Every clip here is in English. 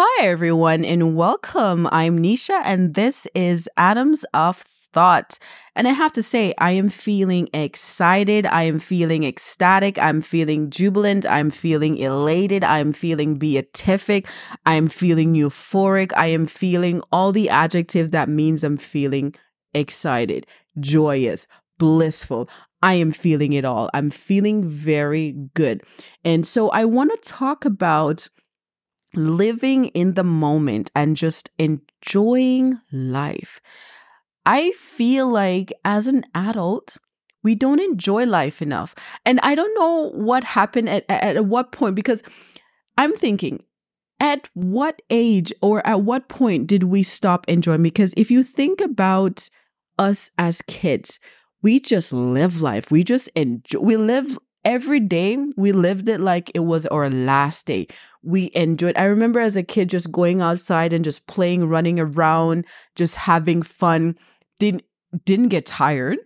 Hi, everyone, and welcome. I'm Nisha, and this is Atoms of Thought. And I have to say, I am feeling excited. I am feeling ecstatic. I'm feeling jubilant. I'm feeling elated. I'm feeling beatific. I'm feeling euphoric. I am feeling all the adjectives that means I'm feeling excited, joyous, blissful. I am feeling it all. I'm feeling very good. And so I want to talk about living in the moment and just enjoying life. I feel like as an adult, we don't enjoy life enough. And I don't know what happened at, at, at what point, because I'm thinking, at what age or at what point did we stop enjoying? Because if you think about us as kids, we just live life. We just enjoy, we live every day we lived it like it was our last day. We enjoyed. I remember as a kid just going outside and just playing, running around, just having fun. Didn't didn't get tired.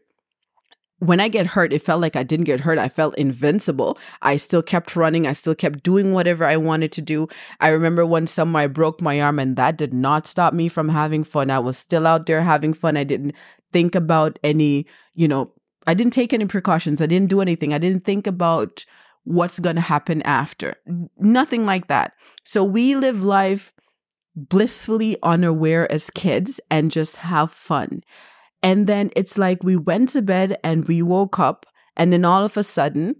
When I get hurt, it felt like I didn't get hurt. I felt invincible. I still kept running. I still kept doing whatever I wanted to do. I remember one summer I broke my arm, and that did not stop me from having fun. I was still out there having fun. I didn't think about any, you know, I didn't take any precautions. I didn't do anything. I didn't think about what's going to happen after. Nothing like that. So we live life blissfully unaware as kids and just have fun. And then it's like we went to bed and we woke up, and then all of a sudden,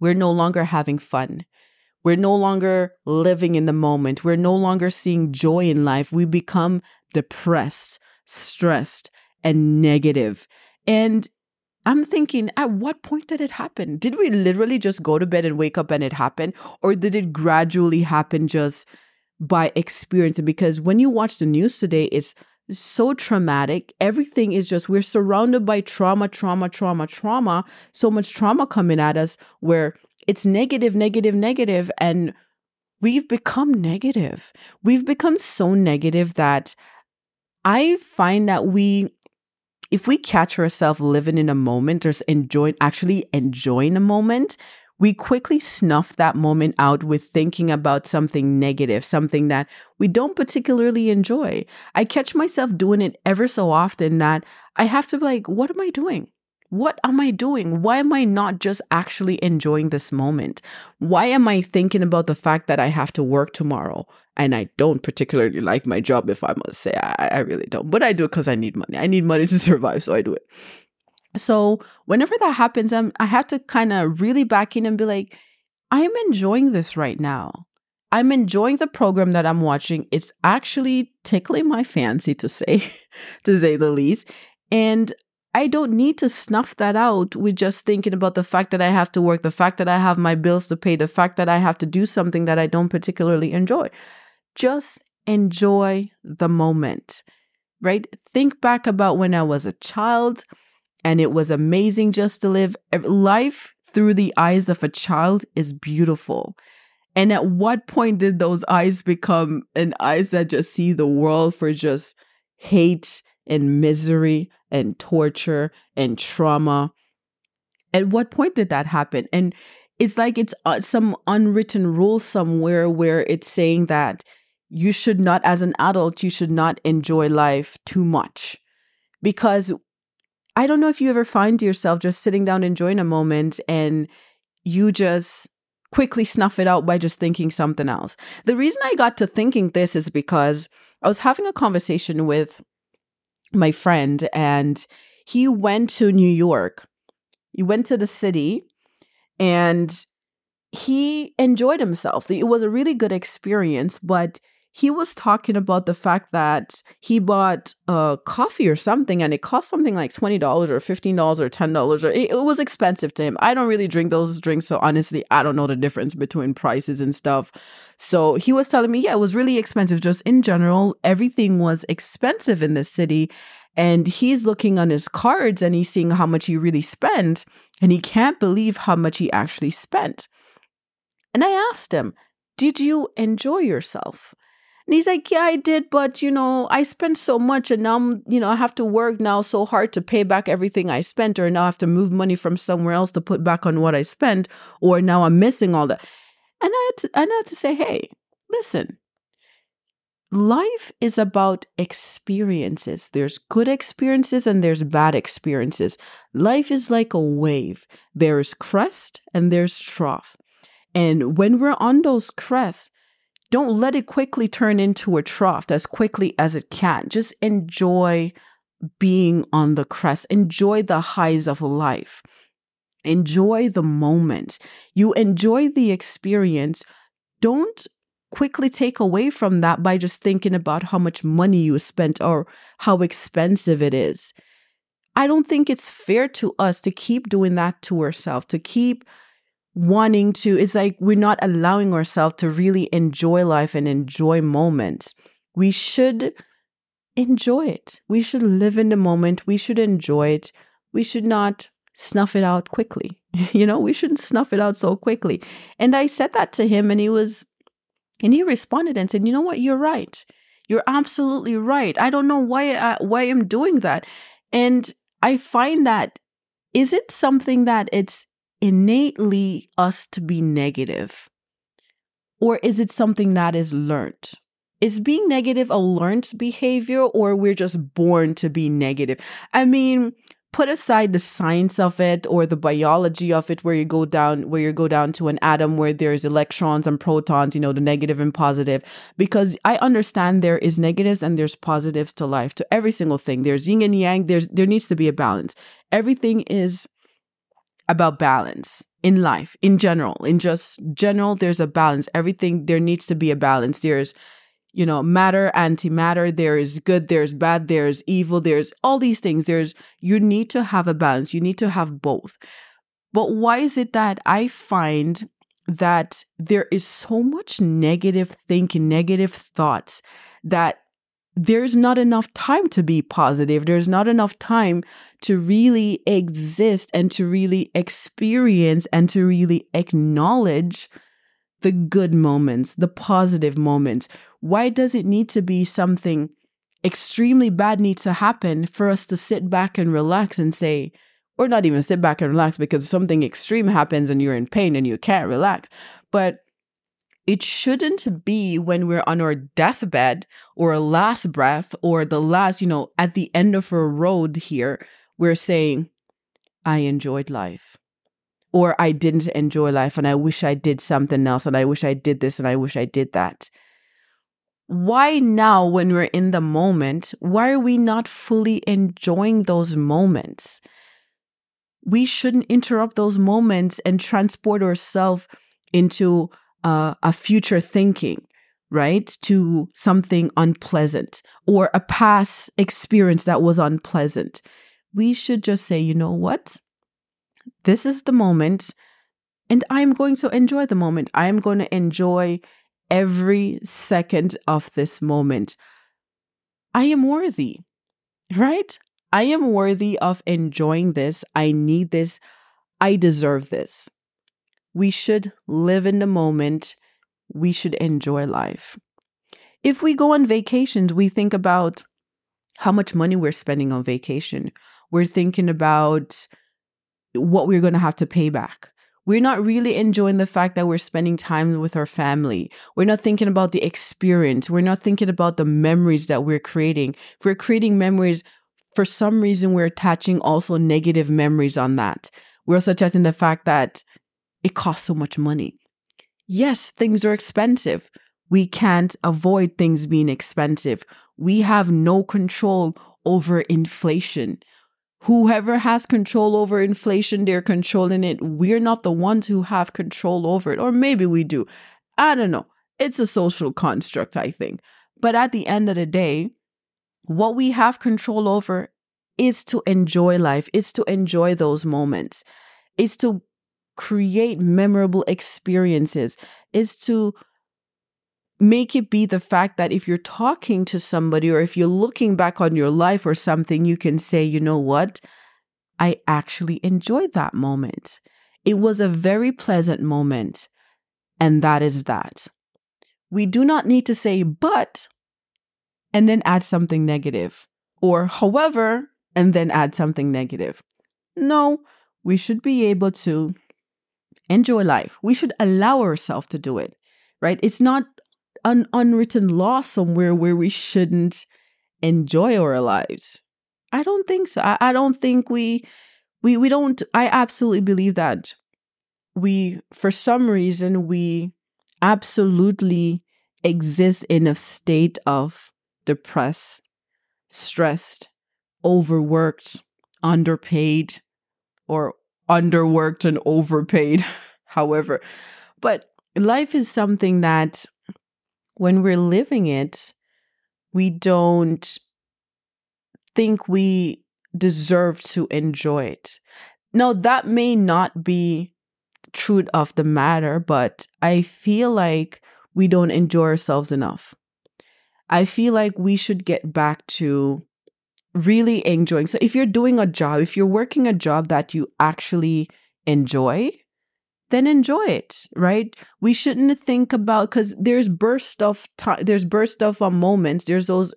we're no longer having fun. We're no longer living in the moment. We're no longer seeing joy in life. We become depressed, stressed, and negative. And I'm thinking, at what point did it happen? Did we literally just go to bed and wake up and it happened? Or did it gradually happen just by experience? Because when you watch the news today, it's so traumatic. Everything is just, we're surrounded by trauma, trauma, trauma, trauma. So much trauma coming at us where it's negative, negative, negative, And we've become negative. We've become so negative that I find that we if we catch ourselves living in a moment or enjoying actually enjoying a moment, we quickly snuff that moment out with thinking about something negative, something that we don't particularly enjoy. I catch myself doing it ever so often that I have to be like, what am I doing? What am I doing? Why am I not just actually enjoying this moment? Why am I thinking about the fact that I have to work tomorrow? And I don't particularly like my job, if I must say. I, I really don't. But I do it because I need money. I need money to survive, so I do it. So whenever that happens, I'm, I have to kind of really back in and be like, I'm enjoying this right now. I'm enjoying the program that I'm watching. It's actually tickling my fancy to say, to say the least. And I don't need to snuff that out with just thinking about the fact that I have to work, the fact that I have my bills to pay, the fact that I have to do something that I don't particularly enjoy. Just enjoy the moment, right? Think back about when I was a child and it was amazing just to live. Life through the eyes of a child is beautiful. And at what point did those eyes become an eyes that just see the world for just hate and misery and torture and trauma. At what point did that happen? And it's like it's uh, some unwritten rule somewhere where it's saying that you should not, as an adult, you should not enjoy life too much. Because I don't know if you ever find yourself just sitting down enjoying a moment and you just quickly snuff it out by just thinking something else. The reason I got to thinking this is because I was having a conversation with my friend, and he went to New York. He went to the city and he enjoyed himself. It was a really good experience, but he was talking about the fact that he bought a coffee or something and it cost something like $20 or $15 or $10 or it, it, was expensive to him. I don't really drink those drinks so honestly I don't know the difference between prices and stuff. So he was telling me yeah it was really expensive just in general everything was expensive in this city and he's looking on his cards and he's seeing how much he really spent and he can't believe how much he actually spent. And I asked him, "Did you enjoy yourself?" And he's like, Yeah, I did, but you know, I spent so much and now I'm, you know, I have to work now so hard to pay back everything I spent, or now I have to move money from somewhere else to put back on what I spent, or now I'm missing all that. And I had to, I had to say, Hey, listen, life is about experiences. There's good experiences and there's bad experiences. Life is like a wave. There's crest and there's trough. And when we're on those crests, don't let it quickly turn into a trough as quickly as it can. Just enjoy being on the crest. Enjoy the highs of life. Enjoy the moment. You enjoy the experience. Don't quickly take away from that by just thinking about how much money you spent or how expensive it is. I don't think it's fair to us to keep doing that to ourselves, to keep wanting to, it's like we're not allowing ourselves to really enjoy life and enjoy moments. We should enjoy it. We should live in the moment. We should enjoy it. We should not snuff it out quickly. you know, we shouldn't snuff it out so quickly. And I said that to him, and he was, and he responded and said, "You know what? You're right. You're absolutely right. I don't know why I, why I'm doing that." And I find that is it something that it's innately us to be negative, or is it something that is learned? Is being negative a learned behavior, or we're just born to be negative? I mean, put aside the science of it or the biology of it where you go down where you go down to an atom where there's electrons and protons you know the negative and positive because i understand there is negatives and there's positives to life to every single thing there's yin and yang there's there needs to be a balance everything is about balance in life in general. In just general there's a balance. Everything there needs to be a balance. There's you know, matter, antimatter, there is good, there's bad, there's evil, there's all these things. There's, you need to have a balance, you need to have both. But why is it that I find that there is so much negative thinking, negative thoughts that there's not enough time to be positive. There's not enough time to really exist and to really experience and to really acknowledge the good moments, the positive moments. Why does it need to be something extremely bad needs to happen for us to sit back and relax and say, or not even sit back and relax because something extreme happens and you're in pain and you can't relax. But it shouldn't be when we're on our deathbed or last breath or the last, you know, at the end of a road here, we're saying, I enjoyed life or I didn't enjoy life and I wish I did something else and I wish I did this and I wish I did that. Why now, when we're in the moment, why are we not fully enjoying those moments? We shouldn't interrupt those moments and transport ourselves into a future thinking, right? To something unpleasant or a past experience that was unpleasant. We should just say, you know what? this is the moment, and I'm going to enjoy the moment. I am going to enjoy every second of this moment. I am worthy, right? I am worthy of enjoying this. I need this. I deserve this. We should live in the moment. We should enjoy life. If we go on vacations, we think about how much money we're spending on vacation. We're thinking about what we're going to have to pay back. We're not really enjoying the fact that we're spending time with our family. We're not thinking about the experience. We're not thinking about the memories that we're creating. If we're creating memories, for some reason, we're attaching also negative memories on that. We're also attaching the fact that it costs so much money. Yes, things are expensive. We can't avoid things being expensive. We have no control over inflation. Whoever has control over inflation, they're controlling it. We're not the ones who have control over it. Or maybe we do. I don't know. It's a social construct, I think. But at the end of the day, what we have control over is to enjoy life, is to enjoy those moments, is to create memorable experiences, is to make it be the fact that if you're talking to somebody or if you're looking back on your life or something, you can say, you know what? I actually enjoyed that moment. It was a very pleasant moment. And that is that. We do not need to say, but, and then add something negative, or however, and then add something negative. No, we should be able to enjoy life. We should allow ourselves to do it, right? It's not an unwritten law somewhere where we shouldn't enjoy our lives. I don't think so. I, I don't think we we we don't I absolutely believe that we for some reason we absolutely exist in a state of depressed, stressed, overworked, underpaid, or underworked and overpaid, however. But life is something that when we're living it, we don't think we deserve to enjoy it. Now, that may not be truth of the matter, but I feel like we don't enjoy ourselves enough. I feel like we should get back to really enjoying. So if you're doing a job, if you're working a job that you actually enjoy, then enjoy it, right? We shouldn't think about because there's burst of time, there's burst of uh, moments, there's those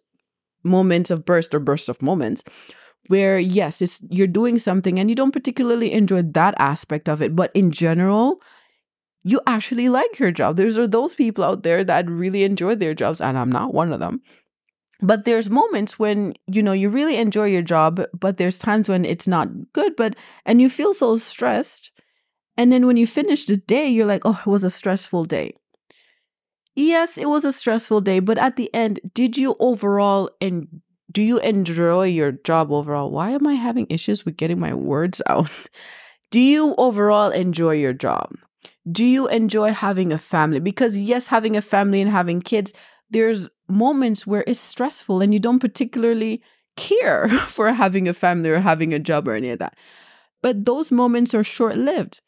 moments of burst or burst of moments where yes, it's you're doing something and you don't particularly enjoy that aspect of it, but in general, you actually like your job. There's are those people out there that really enjoy their jobs, and I'm not one of them. But there's moments when you know you really enjoy your job, but there's times when it's not good, but and you feel so stressed. And then when you finish the day, you're like, oh, it was a stressful day. Yes, it was a stressful day, but at the end, did you overall and do you enjoy your job overall? Why am I having issues with getting my words out? do you overall enjoy your job? Do you enjoy having a family? Because, yes, having a family and having kids, there's moments where it's stressful and you don't particularly care for having a family or having a job or any of that. But those moments are short lived.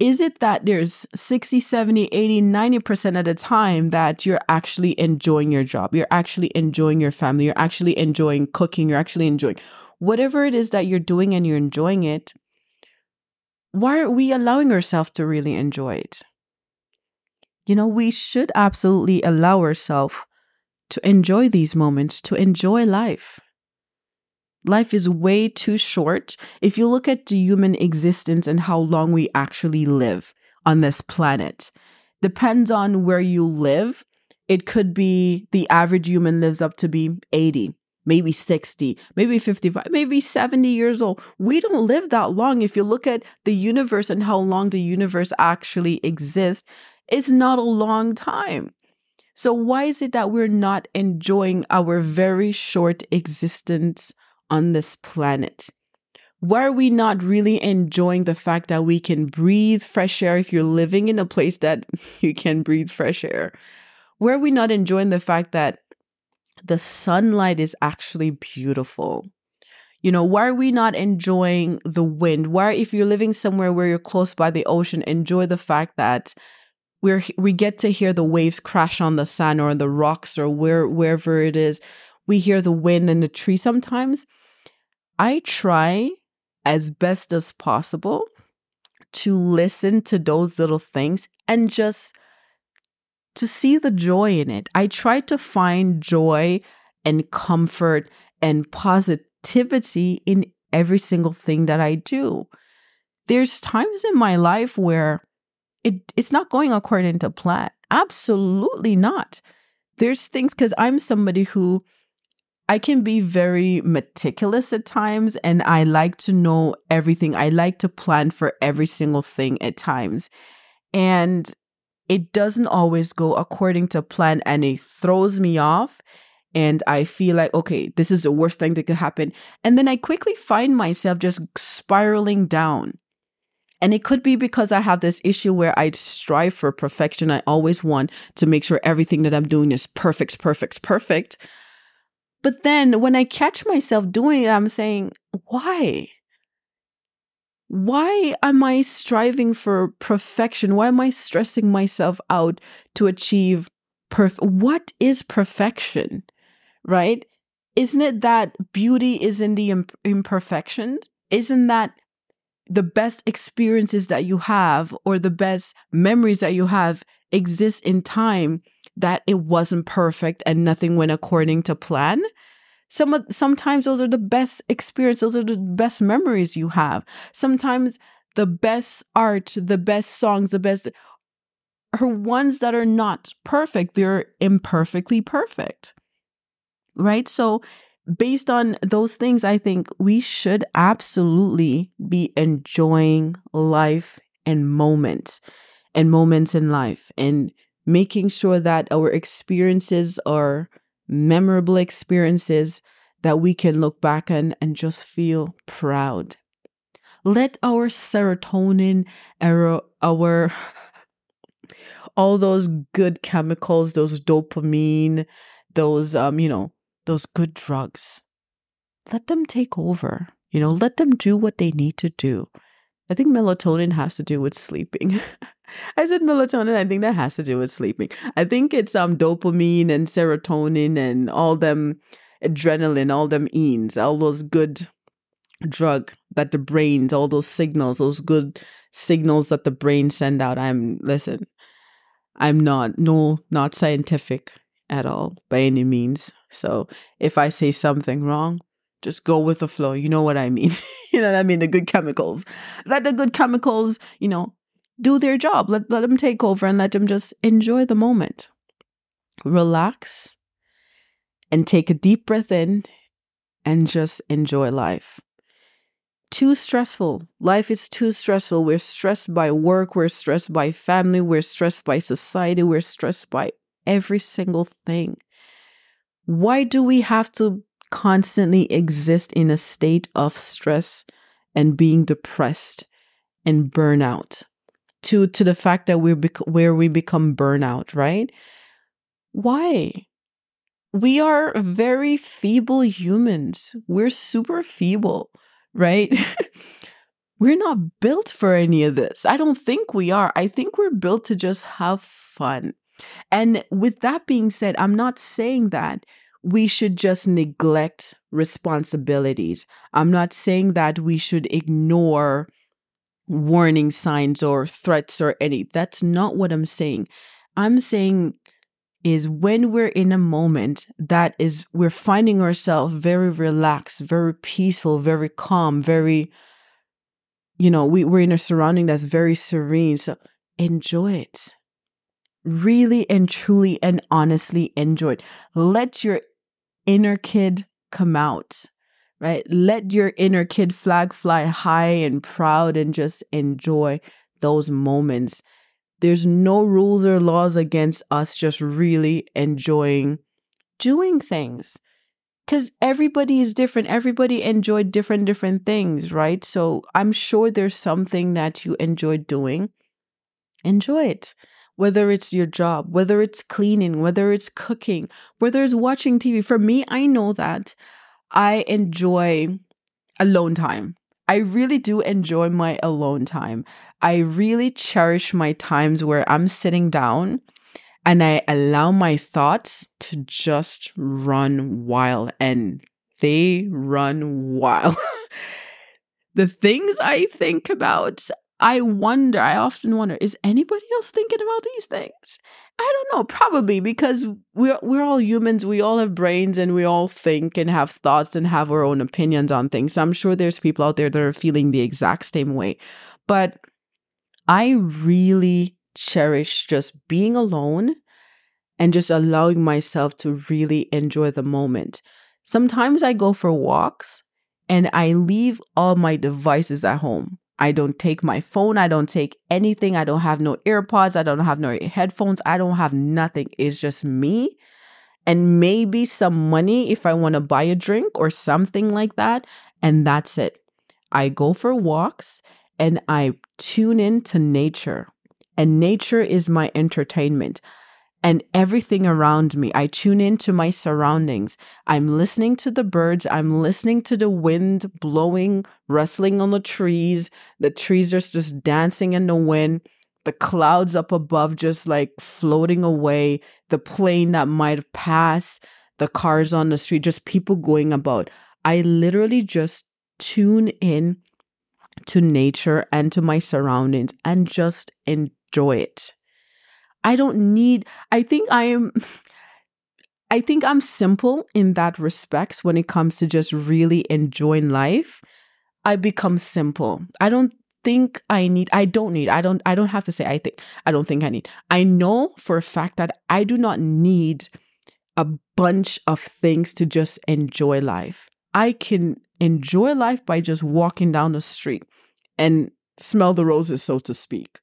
Is it that there's 60, 70, 80, 90% of the time that you're actually enjoying your job? You're actually enjoying your family. You're actually enjoying cooking. You're actually enjoying whatever it is that you're doing and you're enjoying it why aren't we allowing ourselves to really enjoy it? You know, we should absolutely allow ourselves to enjoy these moments, to enjoy life. Life is way too short. If you look at the human existence and how long we actually live on this planet, depends on where you live. It could be the average human lives up to be 80, maybe 60, maybe 55, maybe 70 years old. We don't live that long. If you look at the universe and how long the universe actually exists, it's not a long time. So, why is it that we're not enjoying our very short existence on this planet? Why are we not really enjoying the fact that we can breathe fresh air if you're living in a place that you can breathe fresh air? Why are we not enjoying the fact that the sunlight is actually beautiful. You know, why are we not enjoying the wind? Why, if you're living somewhere where you're close by the ocean, enjoy the fact that we're we get to hear the waves crash on the sand or the rocks or where wherever it is. We hear the wind and the tree sometimes. I try as best as possible to listen to those little things and just to see the joy in it. I try to find joy and comfort and positivity in every single thing that I do. There's times in my life where it, it's not going according to plan. Absolutely not. There's things because I'm somebody who I can be very meticulous at times and I like to know everything. I like to plan for every single thing at times. And it doesn't always go according to plan and it throws me off and I feel like, okay, this is the worst thing that could happen. And then I quickly find myself just spiraling down. And it could be because I have this issue where I strive for perfection. I always want to make sure everything that I'm doing is perfect, perfect, perfect. But then when I catch myself doing it, I'm saying, why? why am I striving for perfection? Why am I stressing myself out to achieve perf what is perfection? Right? Isn't it that beauty is in the imp- imperfection? Isn't that the best experiences that you have or the best memories that you have exist in time that it wasn't perfect and nothing went according to plan? Some sometimes those are the best experience, those are the best memories you have. Sometimes the best art, the best songs, the best are ones that are not perfect, they're imperfectly perfect. Right? So, based on those things, I think we should absolutely be enjoying life and moments and moments in life and making sure that our experiences are memorable experiences that we can look back on and just feel proud. Let our serotonin, our, our all those good chemicals, those dopamine, those um, you know, those good drugs. Let them take over. You know, let them do what they need to do. I think melatonin has to do with sleeping. I said melatonin, I think that has to do with sleeping. I think it's um dopamine and serotonin and all them adrenaline, all them enes, all those good drug that the brains, all those signals, those good signals that the brain send out. I'm listen, I'm not no not scientific at all by any means. So if I say something wrong, just go with the flow. You know what I mean. you know what I mean? The good chemicals. Let the good chemicals, you know, do their job. Let, let them take over and let them just enjoy the moment. Relax and take a deep breath in and just enjoy life. Too stressful. Life is too stressful. We're stressed by work, we're stressed by family, we're stressed by society, we're stressed by every single thing. Why do we have to constantly exist in a state of stress and being depressed and burnout? To to the fact that we're bec- where we become burnout, right? Why? We are very feeble humans. We're super feeble, right? we're not built for any of this. I don't think we are. I think we're built to just have fun. And with that being said, I'm not saying that we should just neglect responsibilities. I'm not saying that we should ignore warning signs or threats or any. That's not what I'm saying. I'm saying is when we're in a moment that is we're finding ourselves very relaxed, very peaceful, very calm, very you know, we, we're in a surrounding that's very serene. So enjoy it really and truly and honestly enjoy it. Let your inner kid come out, right? Let your inner kid flag fly high and proud and just enjoy those moments. There's no rules or laws against us just really enjoying doing things because everybody is different everybody enjoyed different different things right so i'm sure there's something that you enjoy doing enjoy it whether it's your job, whether it's cleaning, whether it's cooking, whether it's watching TV. For me, I know that I enjoy alone time. I really do enjoy my alone time. I really cherish my times where I'm sitting down and I allow my thoughts to just run wild and they run wild. the things I think about, I wonder, I often wonder, is anybody else thinking about these things? I don't know, probably because we're we're all humans, we all have brains and we all think and have thoughts and have our own opinions on things. So I'm sure there's people out there that are feeling the exact same way. But I really cherish just being alone and just allowing myself to really enjoy the moment. Sometimes I go for walks and I leave all my devices at home. I don't take my phone. I don't take anything. I don't have no AirPods. I don't have no headphones. I don't have nothing. It's just me and maybe some money if I want to buy a drink or something like that. And that's it. I go for walks and I tune in to nature. And nature is my entertainment and everything around me. I tune into my surroundings. I'm listening to the birds. I'm listening to the wind blowing, rustling on the trees. The trees are just dancing in the wind. The clouds up above just like floating away. The plane that might have passed. The cars on the street, just people going about. I literally just tune in to nature and to my surroundings and just enjoy it. I don't need, I think I am. I think I'm simple in that respects when it comes to just really enjoying life. I become simple. I don't think I need I don't need I don't I don't have to say I think I don't think I need. I know for a fact that I do not need a bunch of things to just enjoy life. I can enjoy life by just walking down the street and smell the roses so to speak.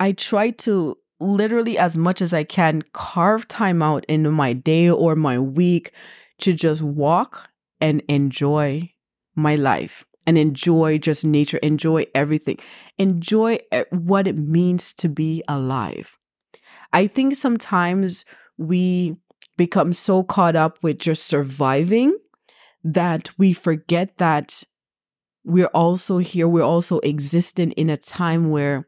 I try to literally as much as I can carve time out into my day or my week to just walk and enjoy my life and enjoy just nature, enjoy everything, enjoy what it means to be alive. I think sometimes we become so caught up with just surviving that we forget that we're also here, we're also existing in a time where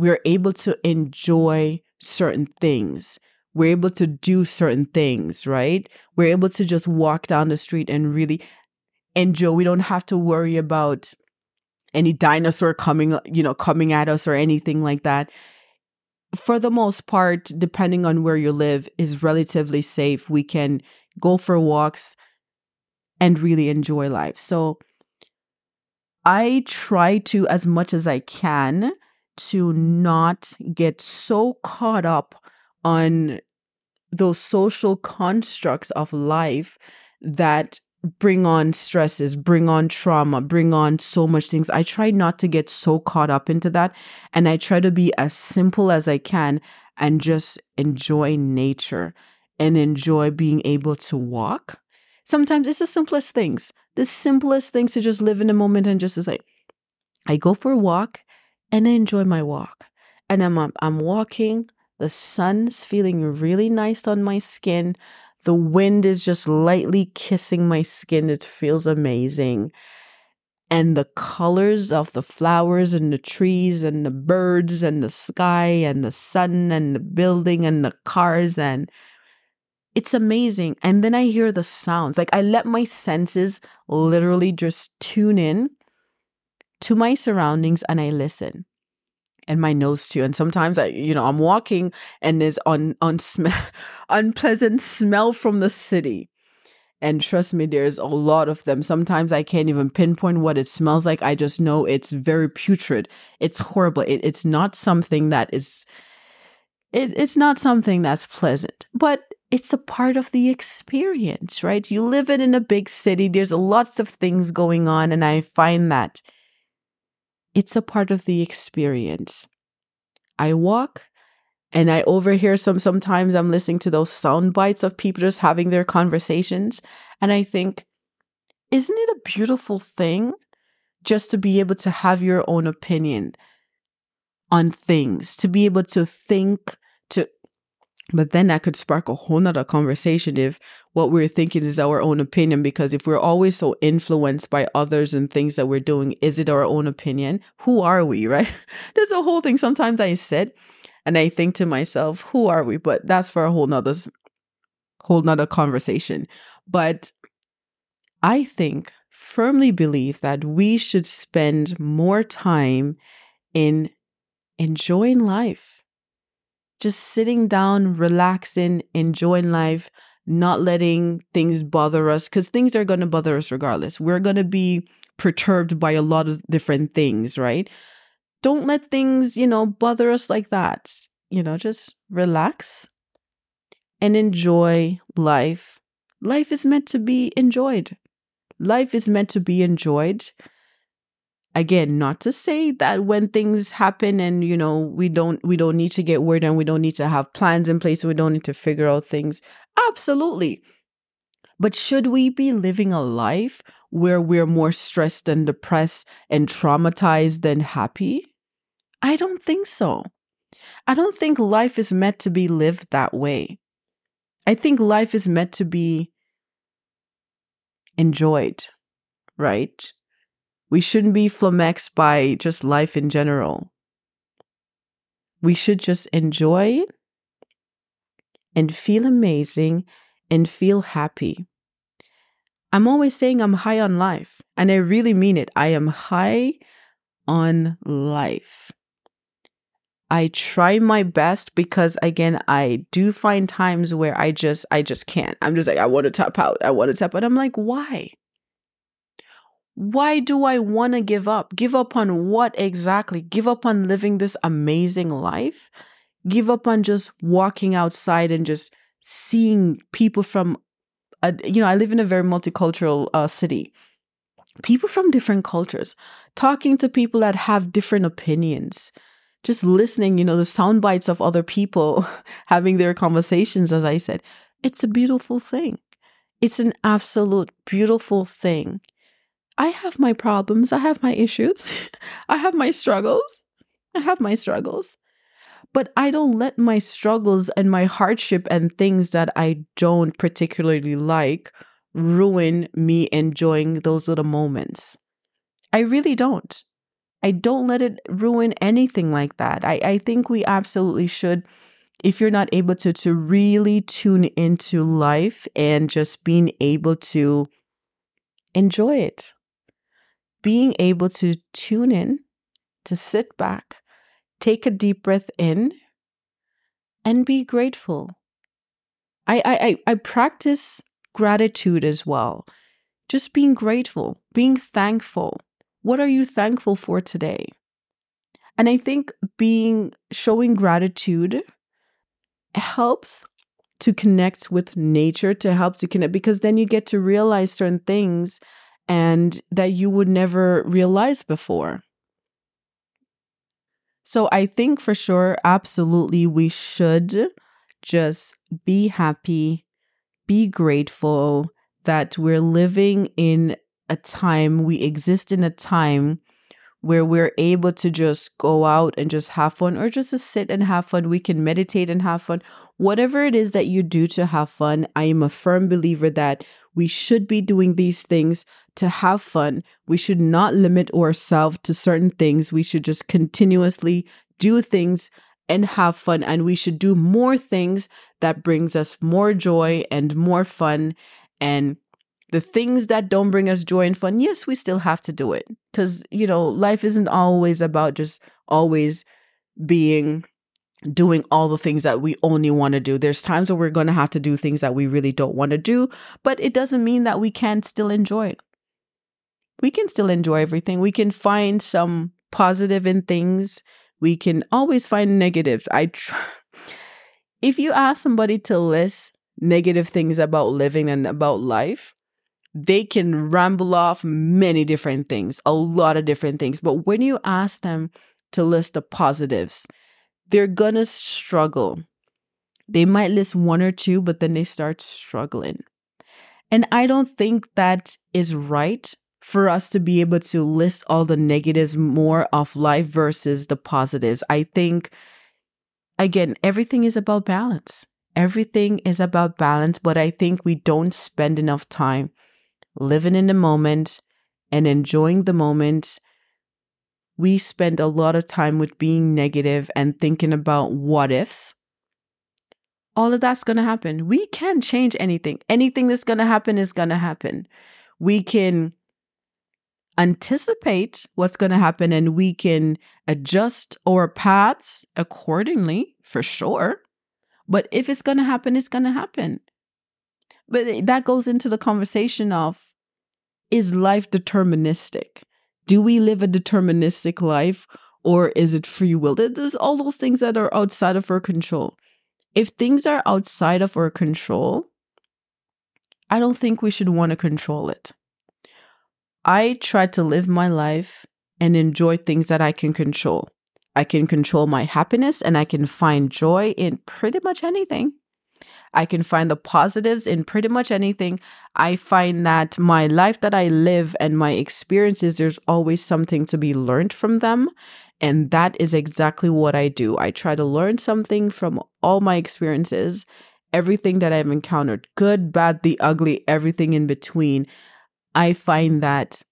we're able to enjoy certain things. We're able to do certain things, right? We're able to just walk down the street and really enjoy. We don't have to worry about any dinosaur coming, you know, coming at us or anything like that. For the most part, depending on where you live, is relatively safe. We can go for walks and really enjoy life. So I try to, as much as I can, to not get so caught up on those social constructs of life that bring on stresses, bring on trauma, bring on so much things. I try not to get so caught up into that. And I try to be as simple as I can and just enjoy nature and enjoy being able to walk. Sometimes it's the simplest things, the simplest things to just live in the moment and just to say, I go for a walk and I enjoy my walk. And I'm, I'm walking, the sun's feeling really nice on my skin. The wind is just lightly kissing my skin. It feels amazing. And the colors of the flowers and the trees and the birds and the sky and the sun and the building and the cars and it's amazing. And then I hear the sounds. Like I let my senses literally just tune in to my surroundings and I listen and my nose too. And sometimes I, you know, I'm walking and there's un, unsm- unpleasant smell from the city. And trust me, there's a lot of them. Sometimes I can't even pinpoint what it smells like. I just know it's very putrid. It's horrible. It, it's not something that is, it, it's not something that's pleasant, but it's a part of the experience, right? You live in, in a big city, there's lots of things going on. And I find that it's a part of the experience. I walk and I overhear some sometimes I'm listening to those sound bites of people just having their conversations and I think isn't it a beautiful thing just to be able to have your own opinion on things, to be able to think to but then that could spark a whole nother conversation if what we're thinking is our own opinion. Because if we're always so influenced by others and things that we're doing, is it our own opinion? Who are we, right? There's a whole thing. Sometimes I sit and I think to myself, who are we? But that's for a whole nother whole nother conversation. But I think firmly believe that we should spend more time in enjoying life just sitting down, relaxing, enjoying life, not letting things bother us because things are going to bother us regardless. We're going to be perturbed by a lot of different things, right? Don't let things, you know, bother us like that. You know, just relax and enjoy life. Life is meant to be enjoyed. Life is meant to be enjoyed again not to say that when things happen and you know we don't we don't need to get worried and we don't need to have plans in place we don't need to figure out things. Absolutely. But should we be living a life where we're more stressed and depressed and traumatized than happy? I don't think so. I don't think life is meant to be lived that way. I think life is meant to be enjoyed right we shouldn't be flummoxed by just life in general. We should just enjoy it and feel amazing and feel happy. I'm always saying I'm high on life, and I really mean it. I am high on life. I try my best because again, I do find times where I just I just can't. I'm just like I want to tap out. I want to tap out. I'm like, why? Why do I want to give up? Give up on what exactly? Give up on living this amazing life? Give up on just walking outside and just seeing people from, a, you know, I live in a very multicultural uh, city. People from different cultures, talking to people that have different opinions, just listening, you know, the sound bites of other people having their conversations, as I said. It's a beautiful thing. It's an absolute beautiful thing. I have my problems. I have my issues. I have my struggles. I have my struggles. But I don't let my struggles and my hardship and things that I don't particularly like ruin me enjoying those little moments. I really don't. I don't let it ruin anything like that. I, I think we absolutely should, if you're not able to, to really tune into life and just being able to enjoy it. Being able to tune in, to sit back, take a deep breath in, and be grateful. I, I, I practice gratitude as well. Just being grateful, being thankful what are you thankful for today? And I think being showing gratitude helps to connect with nature, to help to connect, because then you get to realize certain things and that you would never realize before. So I think for sure, absolutely, we should just be happy, be grateful that we're living in a time, we exist in a time where we're able to just go out and just have fun or just to sit and have fun. We can meditate and have fun. Whatever it is that you do to have fun, I am a firm believer that we should be doing these things to have fun. We should not limit ourselves to certain things. We should just continuously do things and have fun and we should do more things that brings us more joy and more fun and the things that don't bring us joy and fun, yes, we still have to do it. Because, you know, life isn't always about just always being doing all the things that we only want to do. There's times where we're going to have to do things that we really don't want to do, but it doesn't mean that we can't still enjoy it. We can still enjoy everything. We can find some positive in things. We can always find negatives. I tr- if you ask somebody to list negative things about living and about life, they can ramble off many different things, a lot of different things. But when you ask them to list the positives, they're gonna struggle. They might list one or two, but then they start struggling. And I don't think that is right for us to be able to list all the negatives more of life versus the positives. I think, again, everything is about balance. Everything is about balance, but I think we don't spend enough time living in the moment and enjoying the moment. We spend a lot of time with being negative and thinking about what ifs. All of that's going to happen. We can't change anything. Anything that's going to happen is going to happen. We can anticipate what's going to happen and we can adjust our paths accordingly for sure. But if it's going to happen, it's going to happen. But eh, that goes into the conversation of is life deterministic? Do we live a deterministic life or is it free will? There's all those things that are outside of our control. If things are outside of our control, I don't think we should want to control it. I try to live my life and enjoy things that I can control. I can control my happiness and I can find joy in pretty much anything. I can find the positives in pretty much anything. I find that my life that I live and my experiences, there's always something to be learned from them. And that is exactly what I do. I try to learn something from all my experiences, everything that I've encountered good, bad, the ugly, everything in between. I find that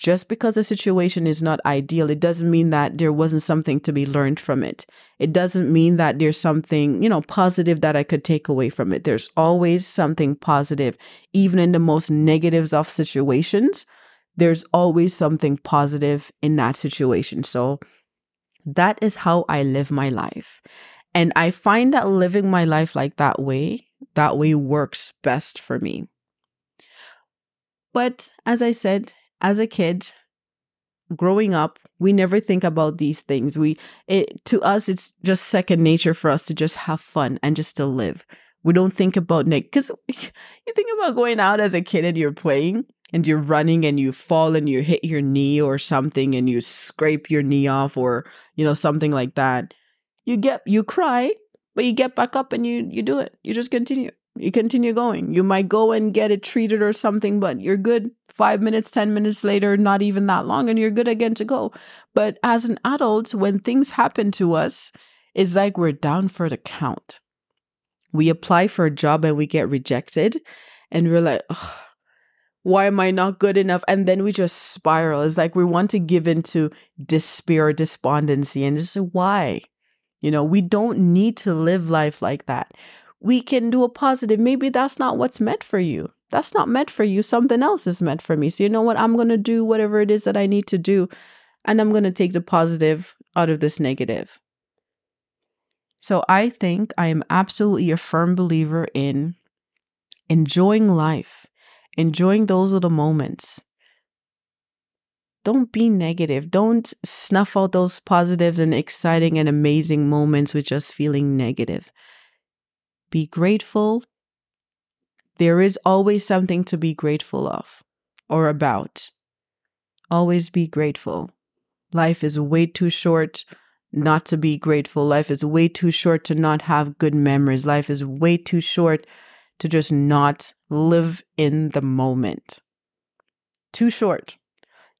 just because a situation is not ideal, it doesn't mean that there wasn't something to be learned from it. It doesn't mean that there's something, you know, positive that I could take away from it. There's always something positive, even in the most negatives of situations. There's always something positive in that situation. So that is how I live my life. And I find that living my life like that way, that way works best for me. But as I said, as a kid, growing up, we never think about these things. We it to us it's just second nature for us to just have fun and just to live. We don't think about Nick because you think about going out as a kid and you're playing and you're running and you fall and you hit your knee or something and you scrape your knee off or you know something like that. You get you cry, but you get back up and you you do it. You just continue. You continue going. You might go and get it treated or something, but you're good five minutes, 10 minutes later, not even that long, and you're good again to go. But as an adult, when things happen to us, it's like we're down for the count. We apply for a job and we get rejected, and we're like, why am I not good enough? And then we just spiral. It's like we want to give into despair, despondency, and just why? You know, we don't need to live life like that we can do a positive. Maybe that's not what's meant for you. That's not meant for you. Something else is meant for me. So, you know what? I'm going to do whatever it is that I need to do. And I'm going to take the positive out of this negative. So, I think I am absolutely a firm believer in enjoying life, enjoying those little moments. Don't be negative. Don't snuff out those positives and exciting and amazing moments with just feeling negative. Be grateful. There is always something to be grateful of or about. Always be grateful. Life is way too short not to be grateful. Life is way too short to not have good memories. Life is way too short to just not live in the moment. Too short.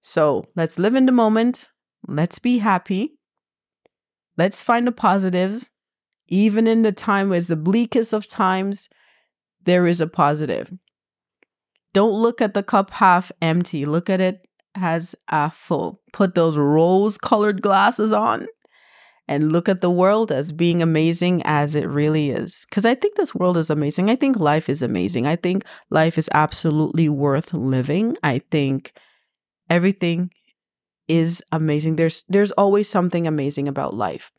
So let's live in the moment. Let's be happy. Let's find the positives. Even in the time where it's the bleakest of times, there is a positive. Don't look at the cup half empty. Look at it as a full. Put those rose colored glasses on and look at the world as being amazing as it really is. Because I think this world is amazing. I think life is amazing. I think life is absolutely worth living. I think everything is amazing. There's there's always something amazing about life.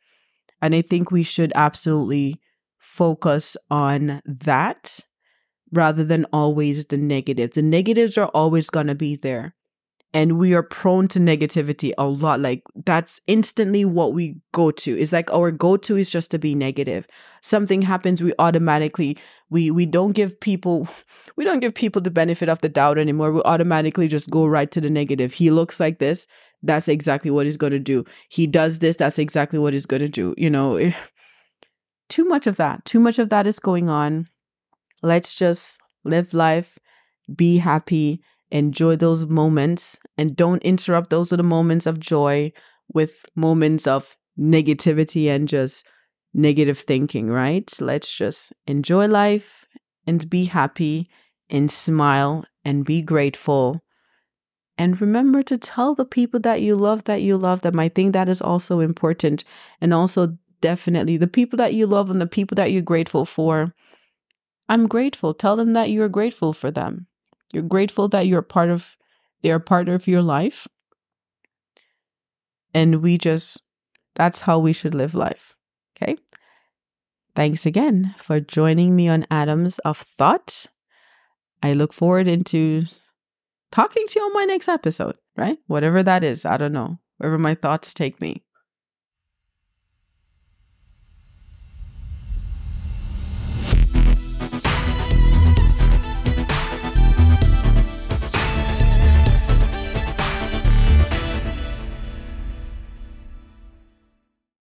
And I think we should absolutely focus on that rather than always the negatives. The negatives are always going to be there. And we are prone to negativity a lot. Like that's instantly what we go to. It's like our go-to is just to be negative. Something happens, we automatically we we don't give people we don't give people the benefit of the doubt anymore. We automatically just go right to the negative. He looks like this that's exactly what he's going to do. He does this, that's exactly what he's going to do. You know, eh, too much of that. Too much of that is going on. Let's just live life, be happy, enjoy those moments, and don't interrupt those the moments of joy with moments of negativity and just negative thinking, right? Let's just enjoy life and be happy and smile and be grateful and remember to tell the people that you love that you love them. I think that is also important. And also, definitely, the people that you love and the people that you're grateful for. I'm grateful. Tell them that you're grateful for them. You're grateful that you're part of, they're part of your life. And we just, that's how we should live life. Okay. Thanks again for joining me on Atoms of Thought. I look forward into talking to you on my next episode, right? Whatever that is, I don't know. Wherever my thoughts take me.